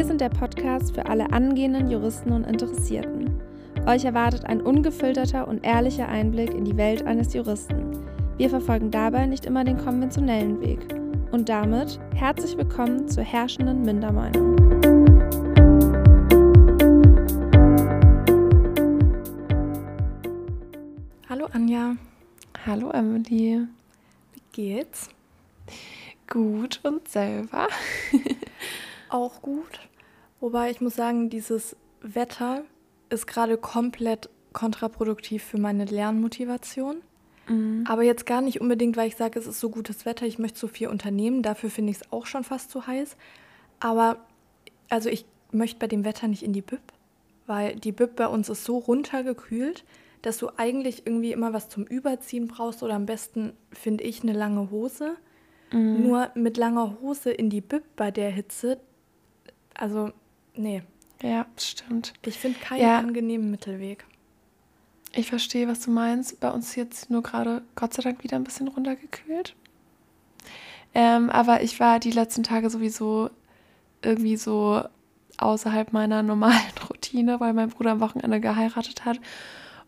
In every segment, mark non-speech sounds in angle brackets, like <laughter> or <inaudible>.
Wir sind der Podcast für alle angehenden Juristen und Interessierten. Euch erwartet ein ungefilterter und ehrlicher Einblick in die Welt eines Juristen. Wir verfolgen dabei nicht immer den konventionellen Weg. Und damit herzlich willkommen zur herrschenden Mindermeinung. Hallo Anja. Hallo Emily. Wie geht's? Gut und selber? <laughs> Auch gut. Wobei ich muss sagen, dieses Wetter ist gerade komplett kontraproduktiv für meine Lernmotivation. Mhm. Aber jetzt gar nicht unbedingt, weil ich sage, es ist so gutes Wetter, ich möchte so viel unternehmen. Dafür finde ich es auch schon fast zu heiß. Aber also ich möchte bei dem Wetter nicht in die Büb, weil die Büb bei uns ist so runtergekühlt, dass du eigentlich irgendwie immer was zum Überziehen brauchst oder am besten finde ich eine lange Hose. Mhm. Nur mit langer Hose in die Büb bei der Hitze, also nee. Ja, stimmt. Ich finde keinen ja. angenehmen Mittelweg. Ich verstehe, was du meinst. Bei uns ist jetzt nur gerade Gott sei Dank wieder ein bisschen runtergekühlt. Ähm, aber ich war die letzten Tage sowieso irgendwie so außerhalb meiner <laughs> normalen Routine, weil mein Bruder am Wochenende geheiratet hat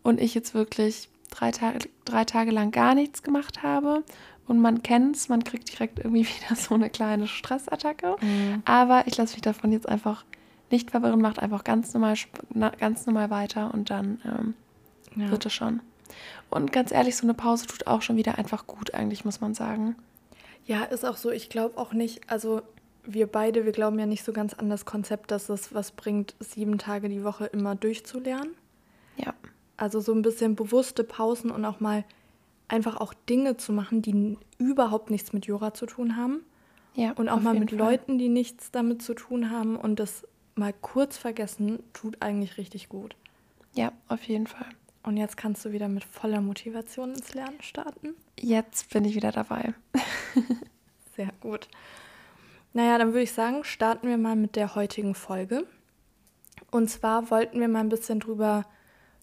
und ich jetzt wirklich drei Tage, drei Tage lang gar nichts gemacht habe. Und man kennt es, man kriegt direkt irgendwie <laughs> wieder so eine kleine Stressattacke. Mhm. Aber ich lasse mich davon jetzt einfach nicht verwirren, macht einfach ganz normal, ganz normal weiter und dann ähm, ja. wird es schon. Und ganz ehrlich, so eine Pause tut auch schon wieder einfach gut, eigentlich, muss man sagen. Ja, ist auch so. Ich glaube auch nicht, also wir beide, wir glauben ja nicht so ganz an das Konzept, dass es was bringt, sieben Tage die Woche immer durchzulernen. Ja. Also so ein bisschen bewusste Pausen und auch mal einfach auch Dinge zu machen, die überhaupt nichts mit Jura zu tun haben. Ja, und auch mal mit Fall. Leuten, die nichts damit zu tun haben und das mal kurz vergessen, tut eigentlich richtig gut. Ja, auf jeden Fall. Und jetzt kannst du wieder mit voller Motivation ins Lernen starten? Jetzt bin ich wieder dabei. <laughs> Sehr gut. Naja, dann würde ich sagen, starten wir mal mit der heutigen Folge. Und zwar wollten wir mal ein bisschen drüber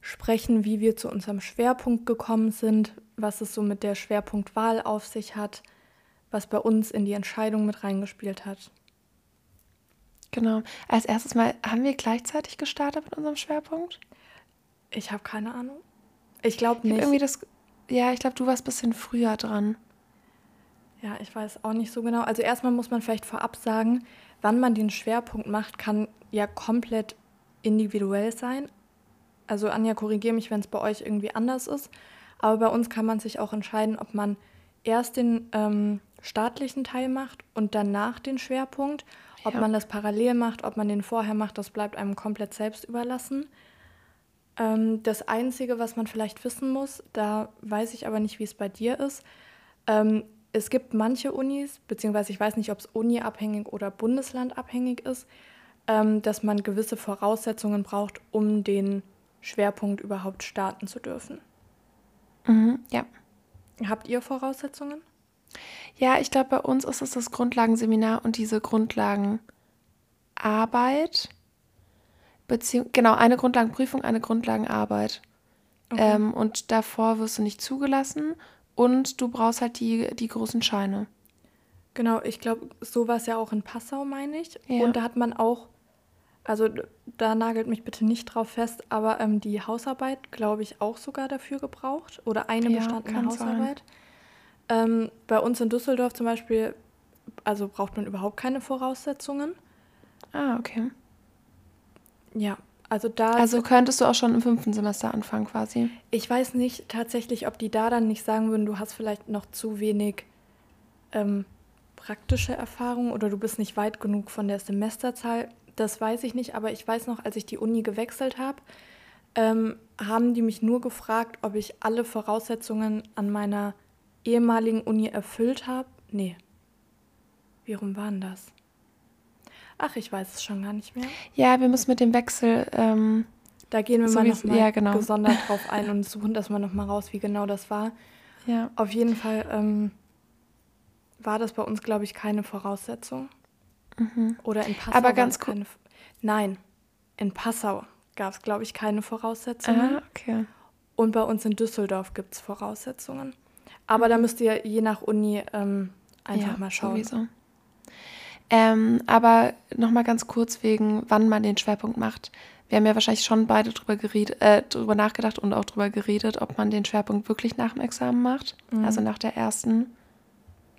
sprechen, wie wir zu unserem Schwerpunkt gekommen sind, was es so mit der Schwerpunktwahl auf sich hat, was bei uns in die Entscheidung mit reingespielt hat. Genau. Als erstes Mal haben wir gleichzeitig gestartet mit unserem Schwerpunkt? Ich habe keine Ahnung. Ich glaube nicht. Ich irgendwie das, ja, ich glaube, du warst ein bisschen früher dran. Ja, ich weiß auch nicht so genau. Also erstmal muss man vielleicht vorab sagen, wann man den Schwerpunkt macht, kann ja komplett individuell sein. Also Anja, korrigiere mich, wenn es bei euch irgendwie anders ist. Aber bei uns kann man sich auch entscheiden, ob man erst den ähm, staatlichen Teil macht und danach den Schwerpunkt. Ob ja. man das parallel macht, ob man den vorher macht, das bleibt einem komplett selbst überlassen. Ähm, das Einzige, was man vielleicht wissen muss, da weiß ich aber nicht, wie es bei dir ist. Ähm, es gibt manche Unis, beziehungsweise ich weiß nicht, ob es uniabhängig oder bundeslandabhängig ist, ähm, dass man gewisse Voraussetzungen braucht, um den Schwerpunkt überhaupt starten zu dürfen. Mhm, ja. Habt ihr Voraussetzungen? Ja, ich glaube, bei uns ist es das Grundlagenseminar und diese Grundlagenarbeit. Beziehung, genau, eine Grundlagenprüfung, eine Grundlagenarbeit. Okay. Ähm, und davor wirst du nicht zugelassen und du brauchst halt die, die großen Scheine. Genau, ich glaube, so war es ja auch in Passau, meine ich. Ja. Und da hat man auch also da nagelt mich bitte nicht drauf fest, aber ähm, die Hausarbeit, glaube ich, auch sogar dafür gebraucht oder eine ja, bestandene Hausarbeit. Ähm, bei uns in Düsseldorf zum Beispiel, also braucht man überhaupt keine Voraussetzungen. Ah, okay. Ja, also da. Also könntest du auch schon im fünften Semester anfangen quasi. Ich weiß nicht tatsächlich, ob die da dann nicht sagen würden, du hast vielleicht noch zu wenig ähm, praktische Erfahrung oder du bist nicht weit genug von der Semesterzahl das weiß ich nicht, aber ich weiß noch, als ich die Uni gewechselt habe, ähm, haben die mich nur gefragt, ob ich alle Voraussetzungen an meiner ehemaligen Uni erfüllt habe. Nee. Wie rum waren das? Ach, ich weiß es schon gar nicht mehr. Ja, wir müssen mit dem Wechsel. Ähm, da gehen wir so mal nochmal ja, genau. gesondert <laughs> drauf ein und suchen das mal nochmal raus, wie genau das war. Ja. Auf jeden Fall ähm, war das bei uns, glaube ich, keine Voraussetzung. Mhm. Oder in Passau. Aber ganz cool. Nein, in Passau gab es, glaube ich, keine Voraussetzungen. Ah, okay. Und bei uns in Düsseldorf gibt es Voraussetzungen. Aber mhm. da müsst ihr je nach Uni ähm, einfach ja, mal schauen. Sowieso. Ähm, aber nochmal ganz kurz wegen, wann man den Schwerpunkt macht. Wir haben ja wahrscheinlich schon beide drüber, geredet, äh, drüber nachgedacht und auch drüber geredet, ob man den Schwerpunkt wirklich nach dem Examen macht. Mhm. Also nach der ersten,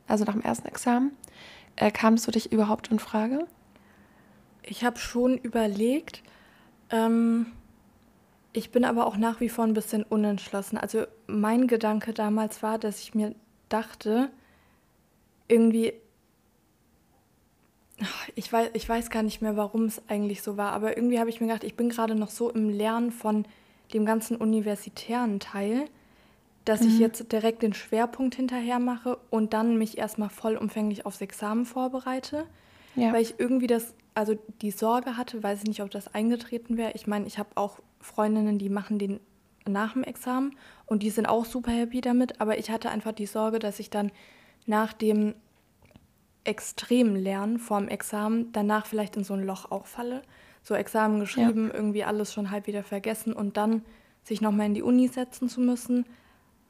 also nach dem ersten Examen. Äh, kam es für dich überhaupt in Frage? Ich habe schon überlegt. Ähm, ich bin aber auch nach wie vor ein bisschen unentschlossen. Also mein Gedanke damals war, dass ich mir dachte, irgendwie, ich weiß, ich weiß gar nicht mehr, warum es eigentlich so war, aber irgendwie habe ich mir gedacht, ich bin gerade noch so im Lernen von dem ganzen universitären Teil, dass mhm. ich jetzt direkt den Schwerpunkt hinterher mache und dann mich erstmal vollumfänglich aufs Examen vorbereite. Ja. Weil ich irgendwie das, also die Sorge hatte, weiß ich nicht, ob das eingetreten wäre. Ich meine, ich habe auch Freundinnen, die machen den nach dem Examen und die sind auch super happy damit, aber ich hatte einfach die Sorge, dass ich dann nach dem extremen Lernen vorm Examen danach vielleicht in so ein Loch auch falle. So Examen geschrieben, ja. irgendwie alles schon halb wieder vergessen und dann sich nochmal in die Uni setzen zu müssen,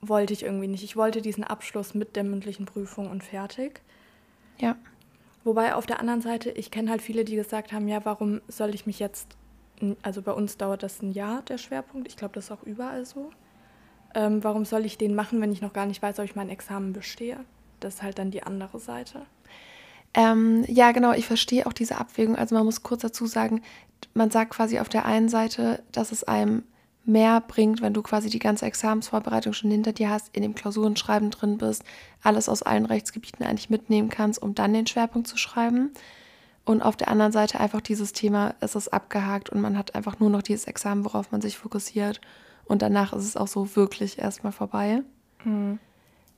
wollte ich irgendwie nicht. Ich wollte diesen Abschluss mit der mündlichen Prüfung und fertig. Ja. Wobei auf der anderen Seite, ich kenne halt viele, die gesagt haben, ja, warum soll ich mich jetzt, also bei uns dauert das ein Jahr, der Schwerpunkt, ich glaube, das ist auch überall so. Ähm, warum soll ich den machen, wenn ich noch gar nicht weiß, ob ich mein Examen bestehe? Das ist halt dann die andere Seite. Ähm, ja, genau, ich verstehe auch diese Abwägung. Also man muss kurz dazu sagen, man sagt quasi auf der einen Seite, dass es einem mehr bringt, wenn du quasi die ganze Examensvorbereitung schon hinter dir hast, in dem Klausurenschreiben drin bist, alles aus allen Rechtsgebieten eigentlich mitnehmen kannst, um dann den Schwerpunkt zu schreiben. Und auf der anderen Seite einfach dieses Thema, es ist abgehakt und man hat einfach nur noch dieses Examen, worauf man sich fokussiert. Und danach ist es auch so wirklich erstmal vorbei. Mhm.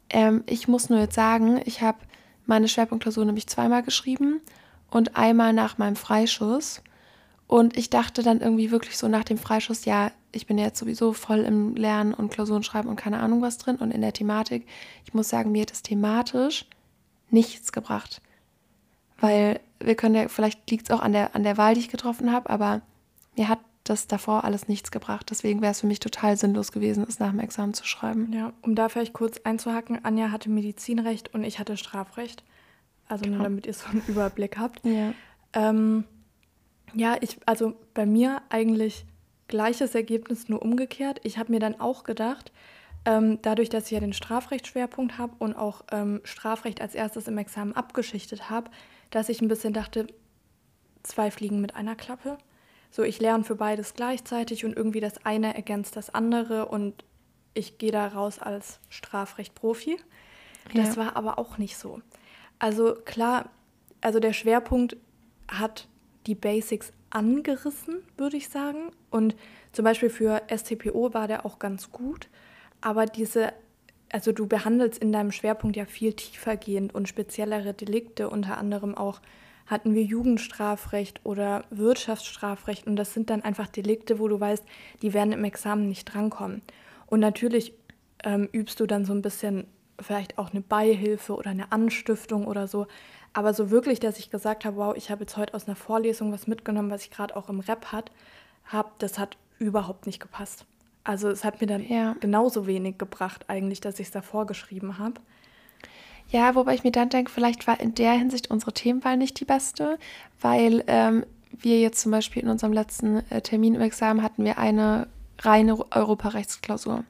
Ähm, ich muss nur jetzt sagen, ich habe meine Schwerpunktklausur nämlich zweimal geschrieben und einmal nach meinem Freischuss. Und ich dachte dann irgendwie wirklich so nach dem Freischuss, ja, ich bin jetzt sowieso voll im Lernen und Klausuren schreiben und keine Ahnung was drin und in der Thematik. Ich muss sagen, mir hat es thematisch nichts gebracht. Weil wir können ja, vielleicht liegt es auch an der, an der Wahl, die ich getroffen habe, aber mir hat das davor alles nichts gebracht. Deswegen wäre es für mich total sinnlos gewesen, es nach dem Examen zu schreiben. Ja, um da vielleicht kurz einzuhacken, Anja hatte Medizinrecht und ich hatte Strafrecht. Also nur damit ihr so einen <laughs> Überblick habt. Ja. Ähm, ja, ich, also bei mir eigentlich gleiches Ergebnis, nur umgekehrt. Ich habe mir dann auch gedacht, ähm, dadurch, dass ich ja den Strafrechtsschwerpunkt habe und auch ähm, Strafrecht als erstes im Examen abgeschichtet habe, dass ich ein bisschen dachte, zwei Fliegen mit einer Klappe. So, ich lerne für beides gleichzeitig und irgendwie das eine ergänzt das andere und ich gehe da raus als Strafrecht-Profi. Das ja. war aber auch nicht so. Also klar, also der Schwerpunkt hat die Basics angerissen, würde ich sagen. Und zum Beispiel für STPO war der auch ganz gut. Aber diese, also du behandelst in deinem Schwerpunkt ja viel tiefergehend und speziellere Delikte, unter anderem auch hatten wir Jugendstrafrecht oder Wirtschaftsstrafrecht. Und das sind dann einfach Delikte, wo du weißt, die werden im Examen nicht drankommen. Und natürlich ähm, übst du dann so ein bisschen vielleicht auch eine Beihilfe oder eine Anstiftung oder so. Aber so wirklich, dass ich gesagt habe, wow, ich habe jetzt heute aus einer Vorlesung was mitgenommen, was ich gerade auch im Rap hat, habe, das hat überhaupt nicht gepasst. Also es hat mir dann ja. genauso wenig gebracht eigentlich, dass ich es davor geschrieben habe. Ja, wobei ich mir dann denke, vielleicht war in der Hinsicht unsere Themenwahl nicht die beste, weil ähm, wir jetzt zum Beispiel in unserem letzten äh, Termin im Examen hatten wir eine reine Europarechtsklausur.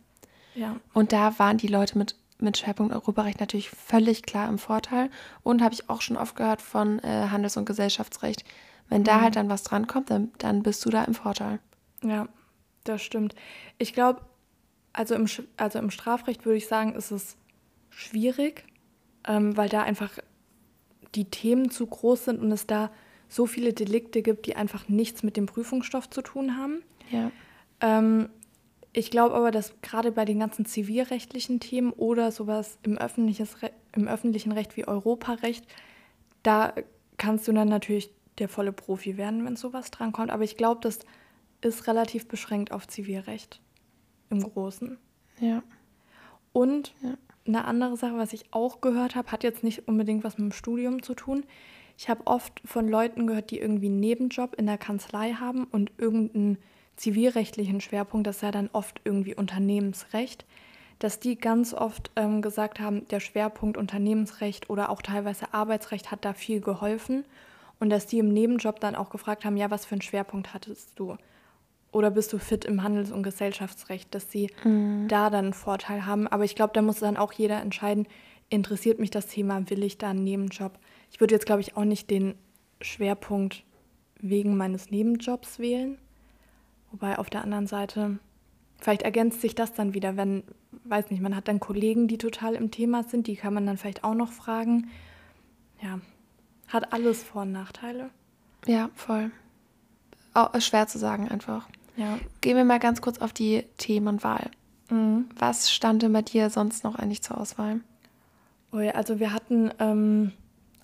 Ja. Und da waren die Leute mit mit Schwerpunkt Europarecht natürlich völlig klar im Vorteil. Und habe ich auch schon oft gehört von äh, Handels- und Gesellschaftsrecht. Wenn mhm. da halt dann was drankommt, dann, dann bist du da im Vorteil. Ja, das stimmt. Ich glaube, also im, also im Strafrecht würde ich sagen, ist es schwierig, ähm, weil da einfach die Themen zu groß sind und es da so viele Delikte gibt, die einfach nichts mit dem Prüfungsstoff zu tun haben. Ja. Ähm, ich glaube aber, dass gerade bei den ganzen zivilrechtlichen Themen oder sowas im, im öffentlichen Recht wie Europarecht, da kannst du dann natürlich der volle Profi werden, wenn sowas drankommt. Aber ich glaube, das ist relativ beschränkt auf Zivilrecht im Großen. Ja. Und ja. eine andere Sache, was ich auch gehört habe, hat jetzt nicht unbedingt was mit dem Studium zu tun. Ich habe oft von Leuten gehört, die irgendwie einen Nebenjob in der Kanzlei haben und irgendeinen zivilrechtlichen Schwerpunkt, das ist ja dann oft irgendwie Unternehmensrecht, dass die ganz oft ähm, gesagt haben, der Schwerpunkt Unternehmensrecht oder auch teilweise Arbeitsrecht hat da viel geholfen. Und dass die im Nebenjob dann auch gefragt haben, ja, was für einen Schwerpunkt hattest du? Oder bist du fit im Handels- und Gesellschaftsrecht, dass sie mhm. da dann einen Vorteil haben. Aber ich glaube, da muss dann auch jeder entscheiden, interessiert mich das Thema, will ich da einen Nebenjob? Ich würde jetzt, glaube ich, auch nicht den Schwerpunkt wegen meines Nebenjobs wählen. Wobei auf der anderen Seite, vielleicht ergänzt sich das dann wieder, wenn, weiß nicht, man hat dann Kollegen, die total im Thema sind, die kann man dann vielleicht auch noch fragen. Ja, hat alles Vor- und Nachteile. Ja, voll. Auch schwer zu sagen einfach. Ja. Gehen wir mal ganz kurz auf die Themenwahl. Mhm. Was stand denn bei dir sonst noch eigentlich zur Auswahl? Oh also wir hatten ähm,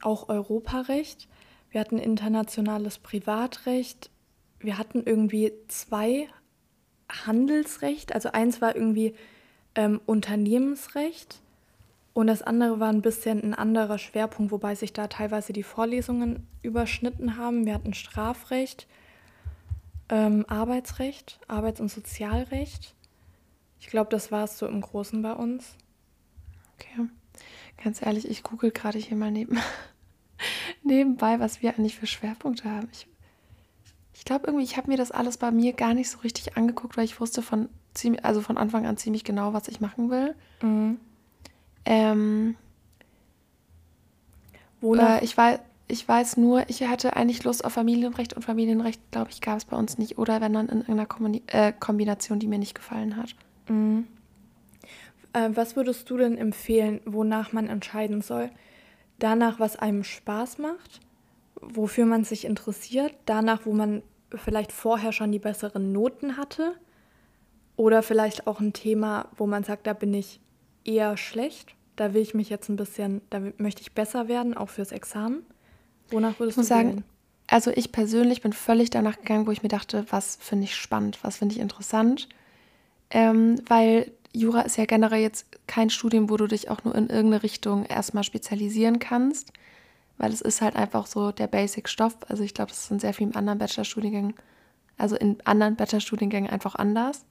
auch Europarecht, wir hatten internationales Privatrecht, wir hatten irgendwie zwei Handelsrecht, also eins war irgendwie ähm, Unternehmensrecht und das andere war ein bisschen ein anderer Schwerpunkt, wobei sich da teilweise die Vorlesungen überschnitten haben. Wir hatten Strafrecht, ähm, Arbeitsrecht, Arbeits- und Sozialrecht. Ich glaube, das war es so im Großen bei uns. Okay. Ganz ehrlich, ich google gerade hier mal neben, <laughs> nebenbei, was wir eigentlich für Schwerpunkte haben. Ich, ich glaube irgendwie, ich habe mir das alles bei mir gar nicht so richtig angeguckt, weil ich wusste von ziemlich, also von Anfang an ziemlich genau, was ich machen will. Mhm. Ähm, Wonach? Äh, ich, weiß, ich weiß nur, ich hatte eigentlich Lust auf Familienrecht und Familienrecht, glaube ich, gab es bei uns nicht. Oder wenn dann in irgendeiner Kombina äh, Kombination, die mir nicht gefallen hat. Mhm. Äh, was würdest du denn empfehlen, wonach man entscheiden soll? Danach, was einem Spaß macht, wofür man sich interessiert, danach, wo man vielleicht vorher schon die besseren Noten hatte oder vielleicht auch ein Thema, wo man sagt, da bin ich eher schlecht, da will ich mich jetzt ein bisschen, da möchte ich besser werden, auch fürs Examen. Wonach würdest ich muss du sagen, Also ich persönlich bin völlig danach gegangen, wo ich mir dachte, was finde ich spannend, was finde ich interessant, ähm, weil Jura ist ja generell jetzt kein Studium, wo du dich auch nur in irgendeine Richtung erstmal spezialisieren kannst, weil es ist halt einfach so der Basic-Stoff. Also ich glaube, das ist in sehr vielen anderen Bachelorstudiengängen, also in anderen Bachelorstudiengängen einfach anders.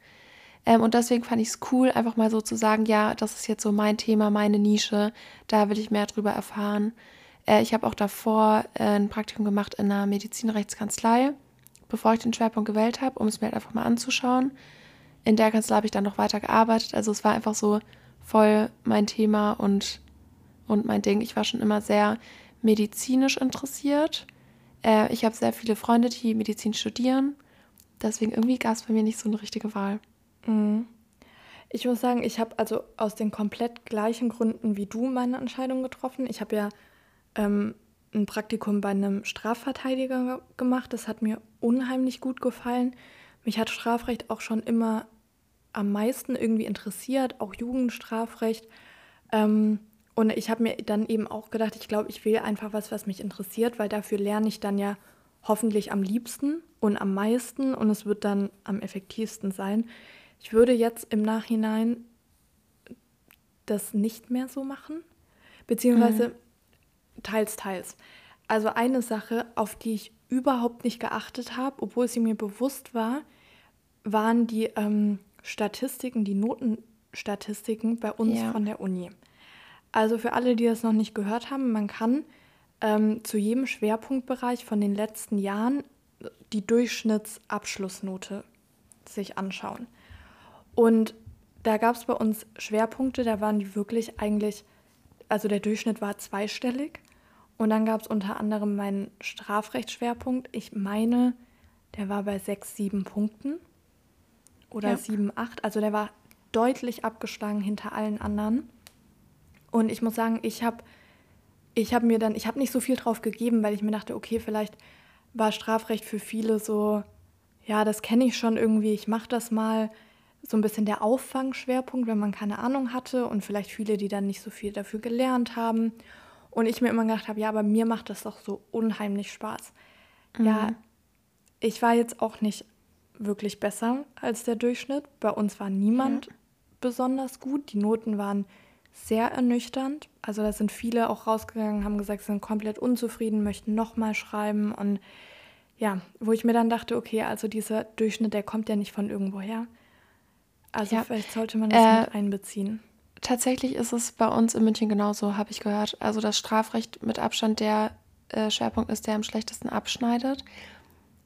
Ähm, und deswegen fand ich es cool, einfach mal so zu sagen, ja, das ist jetzt so mein Thema, meine Nische, da will ich mehr drüber erfahren. Äh, ich habe auch davor äh, ein Praktikum gemacht in einer Medizinrechtskanzlei, bevor ich den Schwerpunkt gewählt habe, um es mir halt einfach mal anzuschauen in der Kanzlei habe ich dann noch weiter gearbeitet. Also es war einfach so voll mein Thema und, und mein Ding. Ich war schon immer sehr medizinisch interessiert. Äh, ich habe sehr viele Freunde, die Medizin studieren. Deswegen irgendwie gab es bei mir nicht so eine richtige Wahl. Mhm. Ich muss sagen, ich habe also aus den komplett gleichen Gründen wie du meine Entscheidung getroffen. Ich habe ja ähm, ein Praktikum bei einem Strafverteidiger gemacht. Das hat mir unheimlich gut gefallen. Mich hat Strafrecht auch schon immer am meisten irgendwie interessiert, auch Jugendstrafrecht. Ähm, und ich habe mir dann eben auch gedacht, ich glaube, ich will einfach was, was mich interessiert, weil dafür lerne ich dann ja hoffentlich am liebsten und am meisten und es wird dann am effektivsten sein. Ich würde jetzt im Nachhinein das nicht mehr so machen, beziehungsweise mhm. Teils, teils. Also eine Sache, auf die ich überhaupt nicht geachtet habe, obwohl sie mir bewusst war, waren die ähm, Statistiken, die Notenstatistiken bei uns ja. von der Uni. Also für alle, die das noch nicht gehört haben, man kann ähm, zu jedem Schwerpunktbereich von den letzten Jahren die Durchschnittsabschlussnote sich anschauen. Und da gab es bei uns Schwerpunkte, da waren die wirklich eigentlich, also der Durchschnitt war zweistellig. Und dann gab es unter anderem meinen Strafrechtsschwerpunkt. Ich meine, der war bei sechs, sieben Punkten oder ja. 7, 8. Also der war deutlich abgeschlagen hinter allen anderen. Und ich muss sagen, ich habe ich hab mir dann, ich habe nicht so viel drauf gegeben, weil ich mir dachte, okay, vielleicht war Strafrecht für viele so, ja, das kenne ich schon irgendwie, ich mache das mal. So ein bisschen der Auffangschwerpunkt, wenn man keine Ahnung hatte und vielleicht viele, die dann nicht so viel dafür gelernt haben. Und ich mir immer gedacht habe, ja, aber mir macht das doch so unheimlich Spaß. Mhm. Ja, ich war jetzt auch nicht wirklich besser als der Durchschnitt. Bei uns war niemand ja. besonders gut. Die Noten waren sehr ernüchternd. Also da sind viele auch rausgegangen, haben gesagt, sie sind komplett unzufrieden, möchten nochmal schreiben. Und ja, wo ich mir dann dachte, okay, also dieser Durchschnitt, der kommt ja nicht von irgendwoher. Also ja. vielleicht sollte man das äh, mit einbeziehen. Tatsächlich ist es bei uns in München genauso, habe ich gehört. Also das Strafrecht mit Abstand der äh, Schwerpunkt ist, der am schlechtesten abschneidet.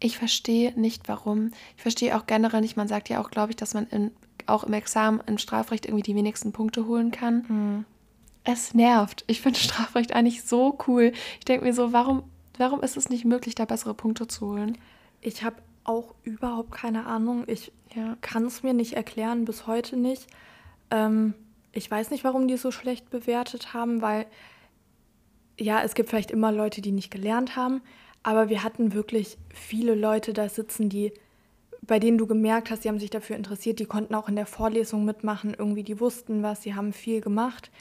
Ich verstehe nicht, warum. Ich verstehe auch generell nicht, man sagt ja auch, glaube ich, dass man in, auch im Examen im Strafrecht irgendwie die wenigsten Punkte holen kann. Mhm. Es nervt. Ich finde <laughs> Strafrecht eigentlich so cool. Ich denke mir so, warum, warum ist es nicht möglich, da bessere Punkte zu holen? Ich habe auch überhaupt keine Ahnung. Ich ja. kann es mir nicht erklären, bis heute nicht. Ähm, ich weiß nicht, warum die so schlecht bewertet haben, weil ja, es gibt vielleicht immer Leute, die nicht gelernt haben, aber wir hatten wirklich viele Leute da sitzen, die bei denen du gemerkt hast, die haben sich dafür interessiert, die konnten auch in der Vorlesung mitmachen, irgendwie die wussten was, sie haben viel gemacht.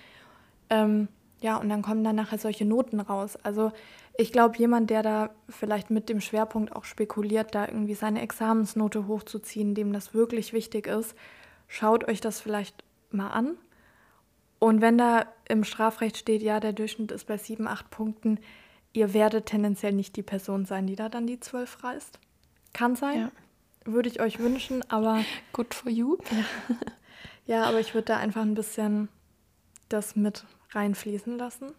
Ähm, ja, und dann kommen dann nachher solche Noten raus. Also ich glaube, jemand, der da vielleicht mit dem Schwerpunkt auch spekuliert, da irgendwie seine Examensnote hochzuziehen, dem das wirklich wichtig ist, schaut euch das vielleicht mal an und wenn da im Strafrecht steht, ja, der Durchschnitt ist bei sieben, acht Punkten, ihr werdet tendenziell nicht die Person sein, die da dann die zwölf reißt. Kann sein. Ja. Würde ich euch wünschen, aber. <laughs> Good for you. Ja, <laughs> ja aber ich würde da einfach ein bisschen das mit reinfließen lassen.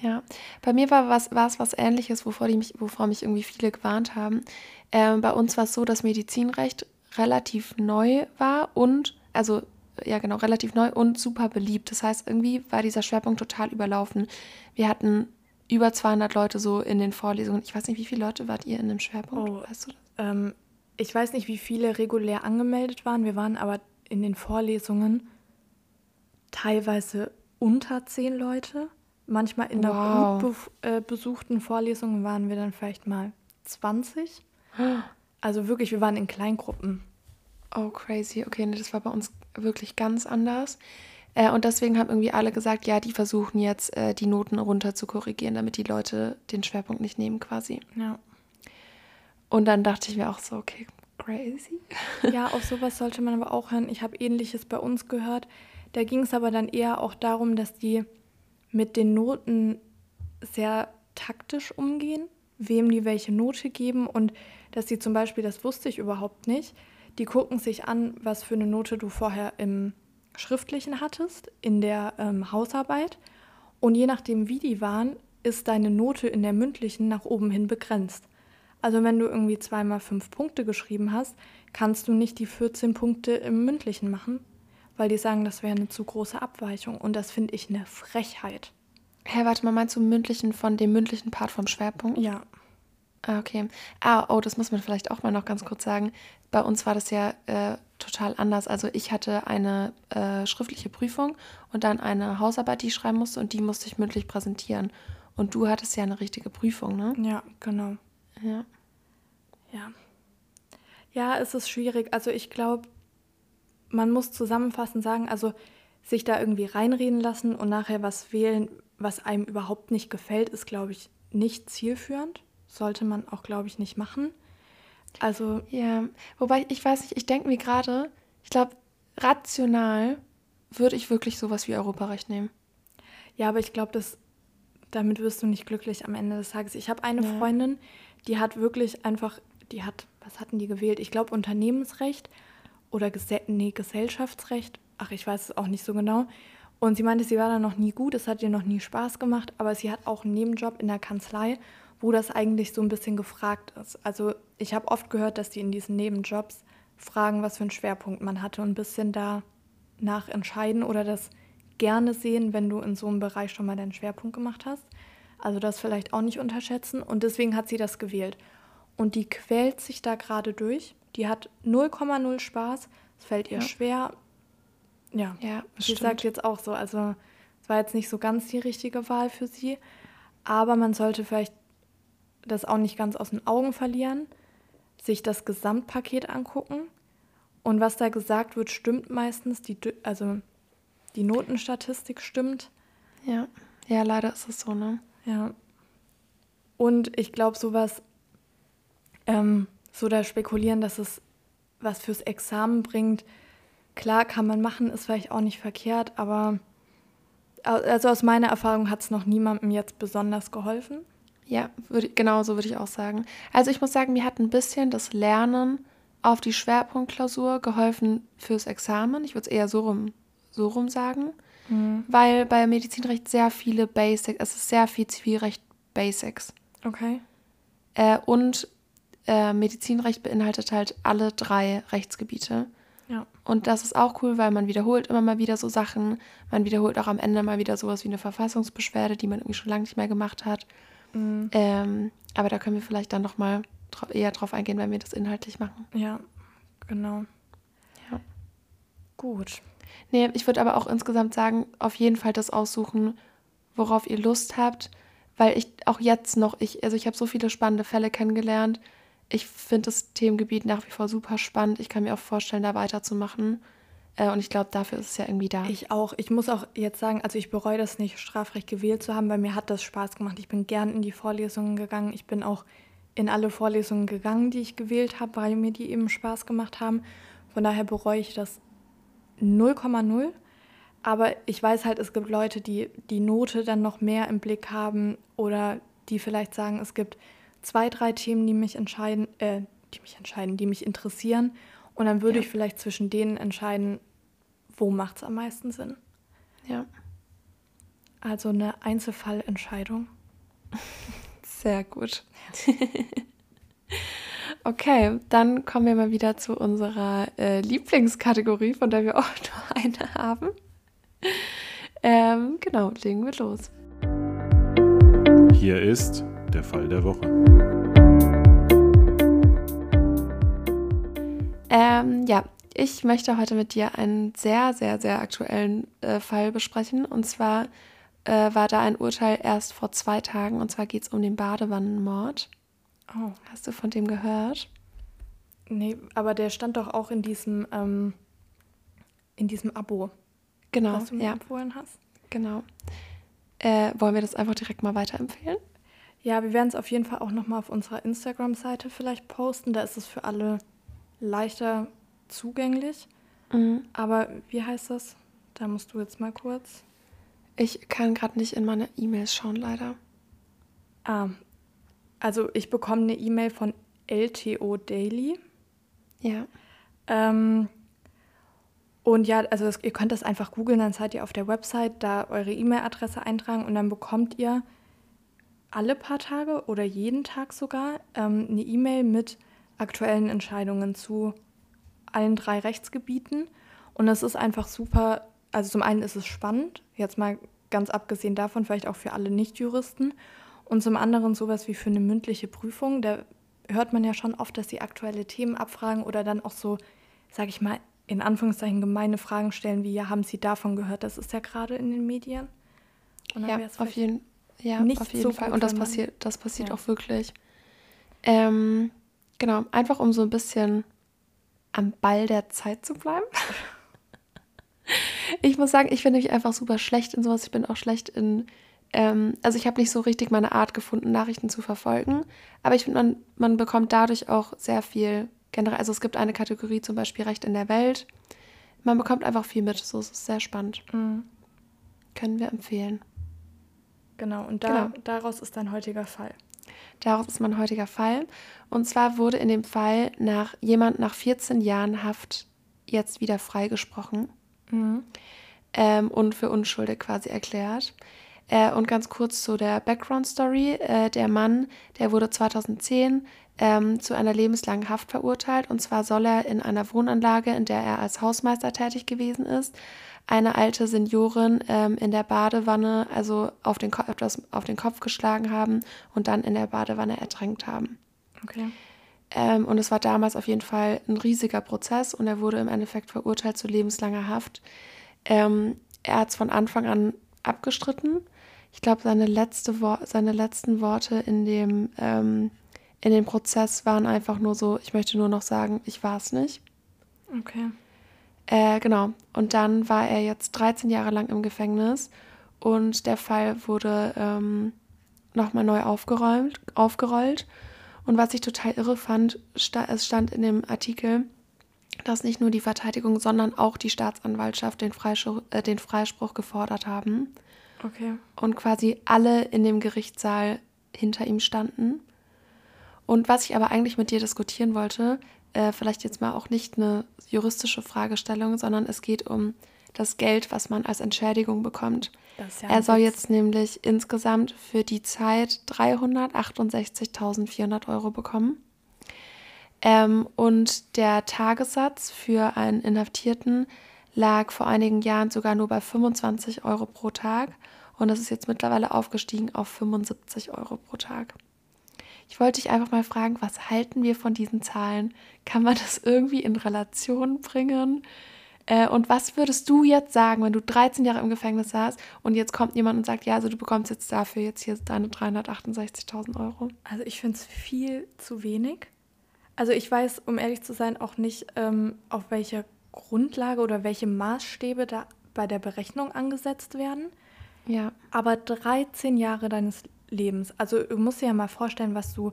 Ja, bei mir war, was, war es was Ähnliches, wovor, die mich, wovor mich irgendwie viele gewarnt haben. Ähm, bei uns war es so, dass Medizinrecht relativ neu war und, also ja genau, relativ neu und super beliebt. Das heißt, irgendwie war dieser Schwerpunkt total überlaufen. Wir hatten über 200 Leute so in den Vorlesungen. Ich weiß nicht, wie viele Leute wart ihr in dem Schwerpunkt? Oh, weißt du das? Ähm, ich weiß nicht, wie viele regulär angemeldet waren. Wir waren aber in den Vorlesungen teilweise unter zehn Leute. Manchmal in der wow. gut be äh, besuchten Vorlesung waren wir dann vielleicht mal 20. <gasps> Also wirklich, wir waren in Kleingruppen. Oh, crazy. Okay, das war bei uns wirklich ganz anders. Äh, und deswegen haben irgendwie alle gesagt, ja, die versuchen jetzt, äh, die Noten runter zu korrigieren, damit die Leute den Schwerpunkt nicht nehmen quasi. Ja. Und dann dachte ich mir auch so, okay, crazy. Ja, auf sowas sollte man aber auch hören. Ich habe ähnliches bei uns gehört. Da ging es aber dann eher auch darum, dass die mit den Noten sehr taktisch umgehen, wem die welche Note geben und dass sie zum Beispiel, das wusste ich überhaupt nicht, die gucken sich an, was für eine Note du vorher im Schriftlichen hattest, in der ähm, Hausarbeit. Und je nachdem, wie die waren, ist deine Note in der mündlichen nach oben hin begrenzt. Also wenn du irgendwie zweimal fünf Punkte geschrieben hast, kannst du nicht die 14 Punkte im mündlichen machen, weil die sagen, das wäre eine zu große Abweichung. Und das finde ich eine Frechheit. Hä, hey, warte mal, meinst du mündlichen von dem mündlichen Part vom Schwerpunkt? Ja. Ah, okay. Ah, oh, das muss man vielleicht auch mal noch ganz kurz sagen. Bei uns war das ja äh, total anders. Also ich hatte eine äh, schriftliche Prüfung und dann eine Hausarbeit, die ich schreiben musste und die musste ich mündlich präsentieren. Und du hattest ja eine richtige Prüfung, ne? Ja, genau. Ja. Ja. Ja, es ist schwierig. Also ich glaube, man muss zusammenfassend sagen, also sich da irgendwie reinreden lassen und nachher was wählen, was einem überhaupt nicht gefällt, ist, glaube ich, nicht zielführend sollte man auch, glaube ich, nicht machen. Also. Ja, wobei ich weiß nicht, ich denke mir gerade, ich glaube, rational würde ich wirklich sowas wie Europarecht nehmen. Ja, aber ich glaube, damit wirst du nicht glücklich am Ende des Tages. Ich habe eine ja. Freundin, die hat wirklich einfach, die hat, was hatten die gewählt? Ich glaube Unternehmensrecht oder Gese nee, Gesellschaftsrecht. Ach, ich weiß es auch nicht so genau. Und sie meinte, sie war da noch nie gut, es hat ihr noch nie Spaß gemacht, aber sie hat auch einen Nebenjob in der Kanzlei wo das eigentlich so ein bisschen gefragt ist. Also ich habe oft gehört, dass die in diesen Nebenjobs fragen, was für einen Schwerpunkt man hatte und ein bisschen danach entscheiden oder das gerne sehen, wenn du in so einem Bereich schon mal deinen Schwerpunkt gemacht hast. Also das vielleicht auch nicht unterschätzen und deswegen hat sie das gewählt. Und die quält sich da gerade durch. Die hat 0,0 Spaß. Es fällt ihr ja. schwer. Ja, ja sie sagt jetzt auch so, also es war jetzt nicht so ganz die richtige Wahl für sie. Aber man sollte vielleicht das auch nicht ganz aus den Augen verlieren, sich das Gesamtpaket angucken und was da gesagt wird, stimmt meistens, die, also die Notenstatistik stimmt. Ja, ja, leider ist es so, ne? Ja. Und ich glaube, sowas, ähm, so da spekulieren, dass es was fürs Examen bringt, klar kann man machen, ist vielleicht auch nicht verkehrt, aber also aus meiner Erfahrung hat es noch niemandem jetzt besonders geholfen. Ja, würd, genau so würde ich auch sagen. Also ich muss sagen, mir hat ein bisschen das Lernen auf die Schwerpunktklausur geholfen fürs Examen. Ich würde es eher so rum, so rum sagen. Mhm. Weil bei Medizinrecht sehr viele Basics, es ist sehr viel Zivilrecht Basics. Okay. Äh, und äh, Medizinrecht beinhaltet halt alle drei Rechtsgebiete. Ja. Und das ist auch cool, weil man wiederholt immer mal wieder so Sachen. Man wiederholt auch am Ende mal wieder sowas wie eine Verfassungsbeschwerde, die man irgendwie schon lange nicht mehr gemacht hat. Mhm. Ähm, aber da können wir vielleicht dann nochmal eher drauf eingehen, wenn wir das inhaltlich machen. Ja, genau. Ja. Gut. Nee, ich würde aber auch insgesamt sagen, auf jeden Fall das aussuchen, worauf ihr Lust habt, weil ich auch jetzt noch, ich, also ich habe so viele spannende Fälle kennengelernt. Ich finde das Themengebiet nach wie vor super spannend. Ich kann mir auch vorstellen, da weiterzumachen. Äh, und ich glaube, dafür ist es ja irgendwie da. Ich auch. Ich muss auch jetzt sagen, also ich bereue das nicht, Strafrecht gewählt zu haben, weil mir hat das Spaß gemacht. Ich bin gern in die Vorlesungen gegangen. Ich bin auch in alle Vorlesungen gegangen, die ich gewählt habe, weil mir die eben Spaß gemacht haben. Von daher bereue ich das 0,0. Aber ich weiß halt, es gibt Leute, die die Note dann noch mehr im Blick haben oder die vielleicht sagen, es gibt zwei, drei Themen, die mich entscheiden, äh, die mich entscheiden, die mich interessieren. Und dann würde ja. ich vielleicht zwischen denen entscheiden, wo macht es am meisten Sinn. Ja. Also eine Einzelfallentscheidung. Sehr gut. okay, dann kommen wir mal wieder zu unserer äh, Lieblingskategorie, von der wir <laughs> auch nur eine haben. Ähm, genau, legen wir los. Hier ist der Fall der Woche. Ähm, ja, ich möchte heute mit dir einen sehr, sehr, sehr aktuellen äh, Fall besprechen. Und zwar äh, war da ein Urteil erst vor zwei Tagen. Und zwar geht es um den Badewannenmord. Oh. Hast du von dem gehört? Nee, aber der stand doch auch in diesem, ähm, in diesem Abo. Genau, was du mir ja. empfohlen hast. Genau. Äh, wollen wir das einfach direkt mal weiterempfehlen? Ja, wir werden es auf jeden Fall auch nochmal auf unserer Instagram-Seite vielleicht posten. Da ist es für alle leichter zugänglich. Mhm. Aber wie heißt das? Da musst du jetzt mal kurz. Ich kann gerade nicht in meine E-Mails schauen, leider. Ah, also ich bekomme eine E-Mail von LTO Daily. Ja. Ähm, und ja, also das, ihr könnt das einfach googeln, dann seid ihr auf der Website, da eure E-Mail-Adresse eintragen und dann bekommt ihr alle paar Tage oder jeden Tag sogar ähm, eine E-Mail mit aktuellen Entscheidungen zu allen drei Rechtsgebieten. Und das ist einfach super, also zum einen ist es spannend, jetzt mal ganz abgesehen davon, vielleicht auch für alle Nichtjuristen. Und zum anderen sowas wie für eine mündliche Prüfung. Da hört man ja schon oft, dass sie aktuelle Themen abfragen oder dann auch so, sage ich mal, in Anführungszeichen gemeine Fragen stellen, wie ja, haben Sie davon gehört? Das ist ja gerade in den Medien. ja, auf jeden, ja, auf jeden so Fall. Und das passiert, das passiert ja. auch wirklich. Ähm, genau, einfach um so ein bisschen am Ball der Zeit zu bleiben. <laughs> ich muss sagen, ich finde mich einfach super schlecht in sowas. Ich bin auch schlecht in, ähm, also ich habe nicht so richtig meine Art gefunden, Nachrichten zu verfolgen. Aber ich finde, man, man bekommt dadurch auch sehr viel generell, also es gibt eine Kategorie zum Beispiel Recht in der Welt. Man bekommt einfach viel mit, so es ist sehr spannend. Mhm. Können wir empfehlen. Genau, und da, genau. daraus ist dein heutiger Fall. Daraus ist mein heutiger Fall. Und zwar wurde in dem Fall nach jemand nach 14 Jahren Haft jetzt wieder freigesprochen mhm. ähm, und für unschuldig quasi erklärt. Äh, und ganz kurz zu der Background-Story. Äh, der Mann, der wurde 2010 ähm, zu einer lebenslangen Haft verurteilt. Und zwar soll er in einer Wohnanlage, in der er als Hausmeister tätig gewesen ist, eine alte Seniorin ähm, in der Badewanne, also auf den, etwas auf den Kopf geschlagen haben und dann in der Badewanne ertränkt haben. Okay. Ähm, und es war damals auf jeden Fall ein riesiger Prozess und er wurde im Endeffekt verurteilt zu lebenslanger Haft. Ähm, er hat es von Anfang an abgestritten. Ich glaube, seine, letzte seine letzten Worte in dem ähm, in dem Prozess waren einfach nur so, ich möchte nur noch sagen, ich war es nicht. Okay. Äh, genau. Und dann war er jetzt 13 Jahre lang im Gefängnis und der Fall wurde ähm, nochmal neu aufgeräumt, aufgerollt. Und was ich total irre fand, sta es stand in dem Artikel, dass nicht nur die Verteidigung, sondern auch die Staatsanwaltschaft den, Freispruch, äh, den Freispruch gefordert haben. Okay. Und quasi alle in dem Gerichtssaal hinter ihm standen. Und was ich aber eigentlich mit dir diskutieren wollte, äh, vielleicht jetzt mal auch nicht eine juristische Fragestellung, sondern es geht um das Geld, was man als Entschädigung bekommt. Ja er soll jetzt nämlich insgesamt für die Zeit 368.400 Euro bekommen. Ähm, und der Tagessatz für einen Inhaftierten lag vor einigen Jahren sogar nur bei 25 Euro pro Tag. Und das ist jetzt mittlerweile aufgestiegen auf 75 Euro pro Tag. Ich wollte dich einfach mal fragen, was halten wir von diesen Zahlen? Kann man das irgendwie in Relation bringen? Äh, und was würdest du jetzt sagen, wenn du 13 Jahre im Gefängnis saßt und jetzt kommt jemand und sagt, ja, also du bekommst jetzt dafür jetzt hier deine 368.000 Euro? Also ich finde es viel zu wenig. Also ich weiß, um ehrlich zu sein, auch nicht, ähm, auf welcher Grundlage oder welche Maßstäbe da bei der Berechnung angesetzt werden. Ja. Aber 13 Jahre deines Lebens, also du musst dir ja mal vorstellen, was du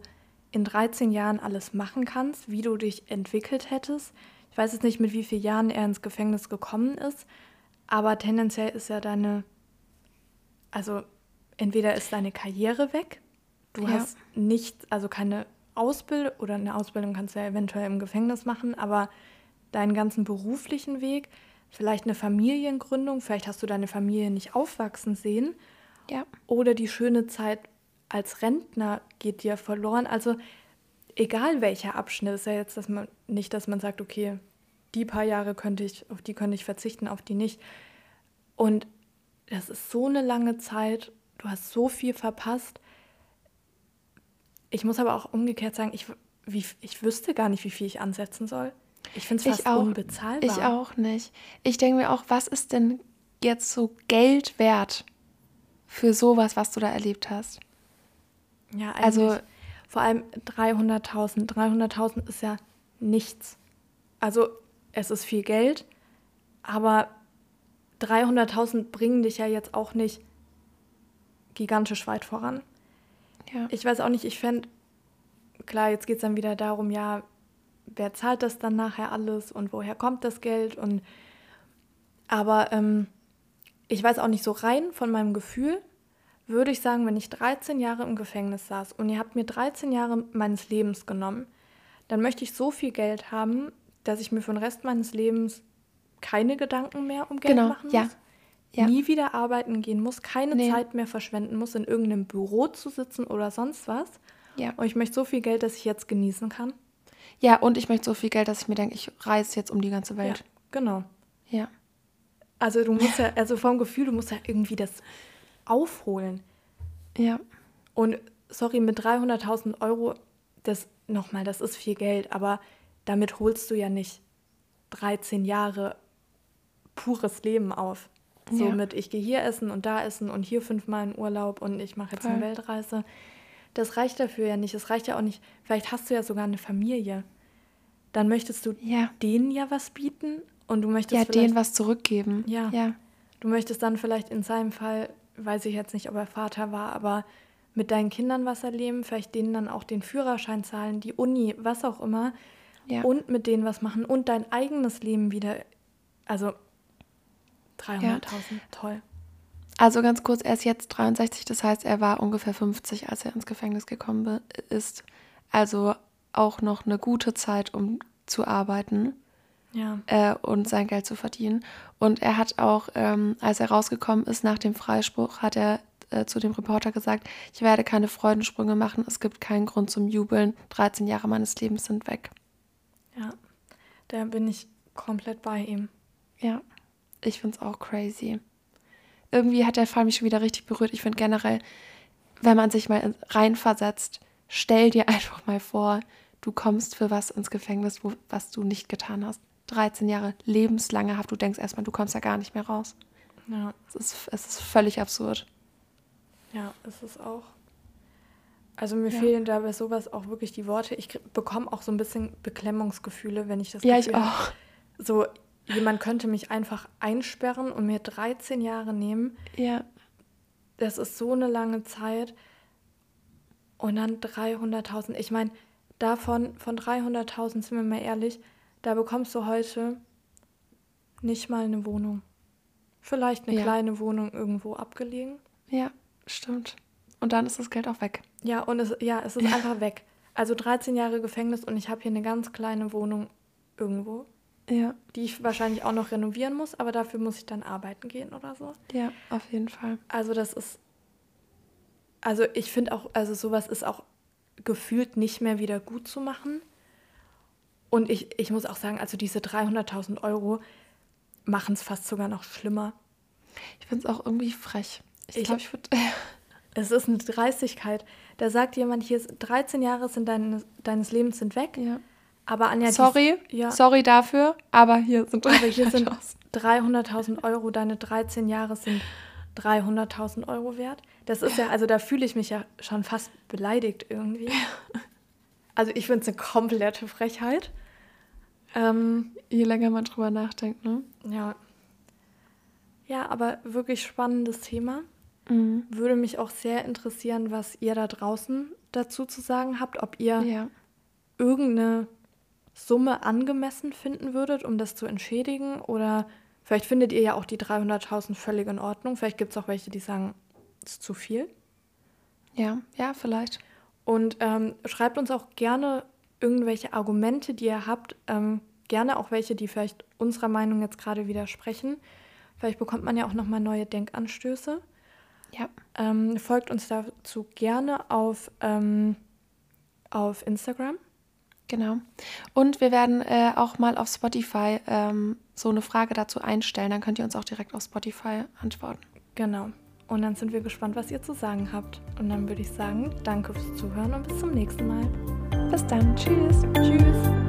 in 13 Jahren alles machen kannst, wie du dich entwickelt hättest. Ich weiß jetzt nicht, mit wie vielen Jahren er ins Gefängnis gekommen ist, aber tendenziell ist ja deine, also entweder ist deine Karriere weg, du ja. hast nichts, also keine Ausbildung oder eine Ausbildung kannst du ja eventuell im Gefängnis machen, aber deinen ganzen beruflichen Weg, vielleicht eine Familiengründung, vielleicht hast du deine Familie nicht aufwachsen sehen. Ja. Oder die schöne Zeit als Rentner geht dir verloren. Also egal welcher Abschnitt, ist ja jetzt dass man, nicht, dass man sagt, okay, die paar Jahre könnte ich, auf die könnte ich verzichten, auf die nicht. Und das ist so eine lange Zeit, du hast so viel verpasst. Ich muss aber auch umgekehrt sagen, ich, wie, ich wüsste gar nicht, wie viel ich ansetzen soll. Ich finde es fast auch, unbezahlbar. Ich auch nicht. Ich denke mir auch, was ist denn jetzt so Geld wert für sowas, was du da erlebt hast? Ja. Also vor allem 300.000. 300.000 ist ja nichts. Also es ist viel Geld, aber 300.000 bringen dich ja jetzt auch nicht gigantisch weit voran. Ja. Ich weiß auch nicht, ich fände, klar, jetzt geht es dann wieder darum, ja, wer zahlt das dann nachher alles und woher kommt das Geld und aber ähm, ich weiß auch nicht so rein von meinem Gefühl, würde ich sagen, wenn ich 13 Jahre im Gefängnis saß und ihr habt mir 13 Jahre meines Lebens genommen, dann möchte ich so viel Geld haben, dass ich mir für den Rest meines Lebens keine Gedanken mehr um Geld genau, machen muss. Ja. Ja. Nie wieder arbeiten gehen muss, keine nee. Zeit mehr verschwenden muss, in irgendeinem Büro zu sitzen oder sonst was. Ja. Und ich möchte so viel Geld, dass ich jetzt genießen kann. Ja, und ich möchte so viel Geld, dass ich mir denke, ich reise jetzt um die ganze Welt. Ja, genau. Ja. Also du <laughs> musst ja, also vom Gefühl, du musst ja irgendwie das aufholen. Ja. Und sorry, mit 300.000 Euro, das nochmal, das ist viel Geld, aber damit holst du ja nicht 13 Jahre pures Leben auf. So ja. mit, ich gehe hier essen und da essen und hier fünfmal in Urlaub und ich mache jetzt Voll. eine Weltreise. Das reicht dafür ja nicht. Es reicht ja auch nicht. Vielleicht hast du ja sogar eine Familie. Dann möchtest du ja. denen ja was bieten und du möchtest ja denen was zurückgeben. Ja. ja. Du möchtest dann vielleicht in seinem Fall, weiß ich jetzt nicht, ob er Vater war, aber mit deinen Kindern was erleben, vielleicht denen dann auch den Führerschein zahlen, die Uni, was auch immer. Ja. Und mit denen was machen und dein eigenes Leben wieder. Also 300.000, ja. toll. Also ganz kurz, er ist jetzt 63, das heißt, er war ungefähr 50, als er ins Gefängnis gekommen ist. Also auch noch eine gute Zeit, um zu arbeiten ja. äh, und sein Geld zu verdienen. Und er hat auch, ähm, als er rausgekommen ist nach dem Freispruch, hat er äh, zu dem Reporter gesagt, ich werde keine Freudensprünge machen, es gibt keinen Grund zum Jubeln, 13 Jahre meines Lebens sind weg. Ja, da bin ich komplett bei ihm. Ja, ich finde es auch crazy irgendwie hat der Fall mich schon wieder richtig berührt. Ich finde generell, wenn man sich mal reinversetzt, stell dir einfach mal vor, du kommst für was ins Gefängnis, wo, was du nicht getan hast. 13 Jahre lebenslange Haft. Du denkst erstmal, du kommst ja gar nicht mehr raus. Ja. Es ist, es ist völlig absurd. Ja, es ist auch. Also mir ja. fehlen da bei sowas auch wirklich die Worte. Ich bekomme auch so ein bisschen Beklemmungsgefühle, wenn ich das Ja, Gefühl ich auch. So, jemand könnte mich einfach einsperren und mir 13 Jahre nehmen. Ja. Das ist so eine lange Zeit. Und dann 300.000. Ich meine, davon, von 300.000, sind wir mal ehrlich, da bekommst du heute nicht mal eine Wohnung. Vielleicht eine ja. kleine Wohnung irgendwo abgelegen. Ja, stimmt. Und dann ist das Geld auch weg. Ja, und es, ja, es ist einfach weg. Also 13 Jahre Gefängnis und ich habe hier eine ganz kleine Wohnung irgendwo, Ja, die ich wahrscheinlich auch noch renovieren muss, aber dafür muss ich dann arbeiten gehen oder so. ja, auf jeden Fall. Also das ist, also ich finde auch, also sowas ist auch gefühlt nicht mehr wieder gut zu machen. Und ich, ich muss auch sagen, also diese 300.000 Euro machen es fast sogar noch schlimmer. Ich finde es auch irgendwie frech. Ich glaube, ich würde. <laughs> Es ist eine Dreistigkeit. Da sagt jemand, hier ist 13 Jahre sind deines, deines Lebens sind weg. ja. Aber Anja, Sorry, ja, sorry dafür, aber hier sind aber hier sind 300.000. 300.000 Euro. Deine 13 Jahre sind 300.000 Euro wert. Das ist ja, also da fühle ich mich ja schon fast beleidigt irgendwie. Also ich finde es eine komplette Frechheit. Ähm, Je länger man drüber nachdenkt, ne? ja. Ja, aber wirklich spannendes Thema. Mhm. Würde mich auch sehr interessieren, was ihr da draußen dazu zu sagen habt. Ob ihr Ja. irgendeine Summe angemessen finden würdet, um das zu entschädigen. Oder vielleicht findet ihr ja auch die 300.000 völlig in Ordnung. Vielleicht gibt es auch welche, die sagen, es ist zu viel. Ja, ja, vielleicht. Und ähm, schreibt uns auch gerne irgendwelche Argumente, die ihr habt. Ähm, gerne auch welche, die vielleicht unserer Meinung jetzt gerade widersprechen. Vielleicht bekommt man ja auch nochmal neue Denkanstöße. Ja. Ähm, folgt uns dazu gerne auf, ähm, auf Instagram. Genau. Und wir werden äh, auch mal auf Spotify ähm, so eine Frage dazu einstellen. Dann könnt ihr uns auch direkt auf Spotify antworten. Genau. Und dann sind wir gespannt, was ihr zu sagen habt. Und dann würde ich sagen, danke fürs Zuhören und bis zum nächsten Mal. Bis dann. Tschüss. Tschüss.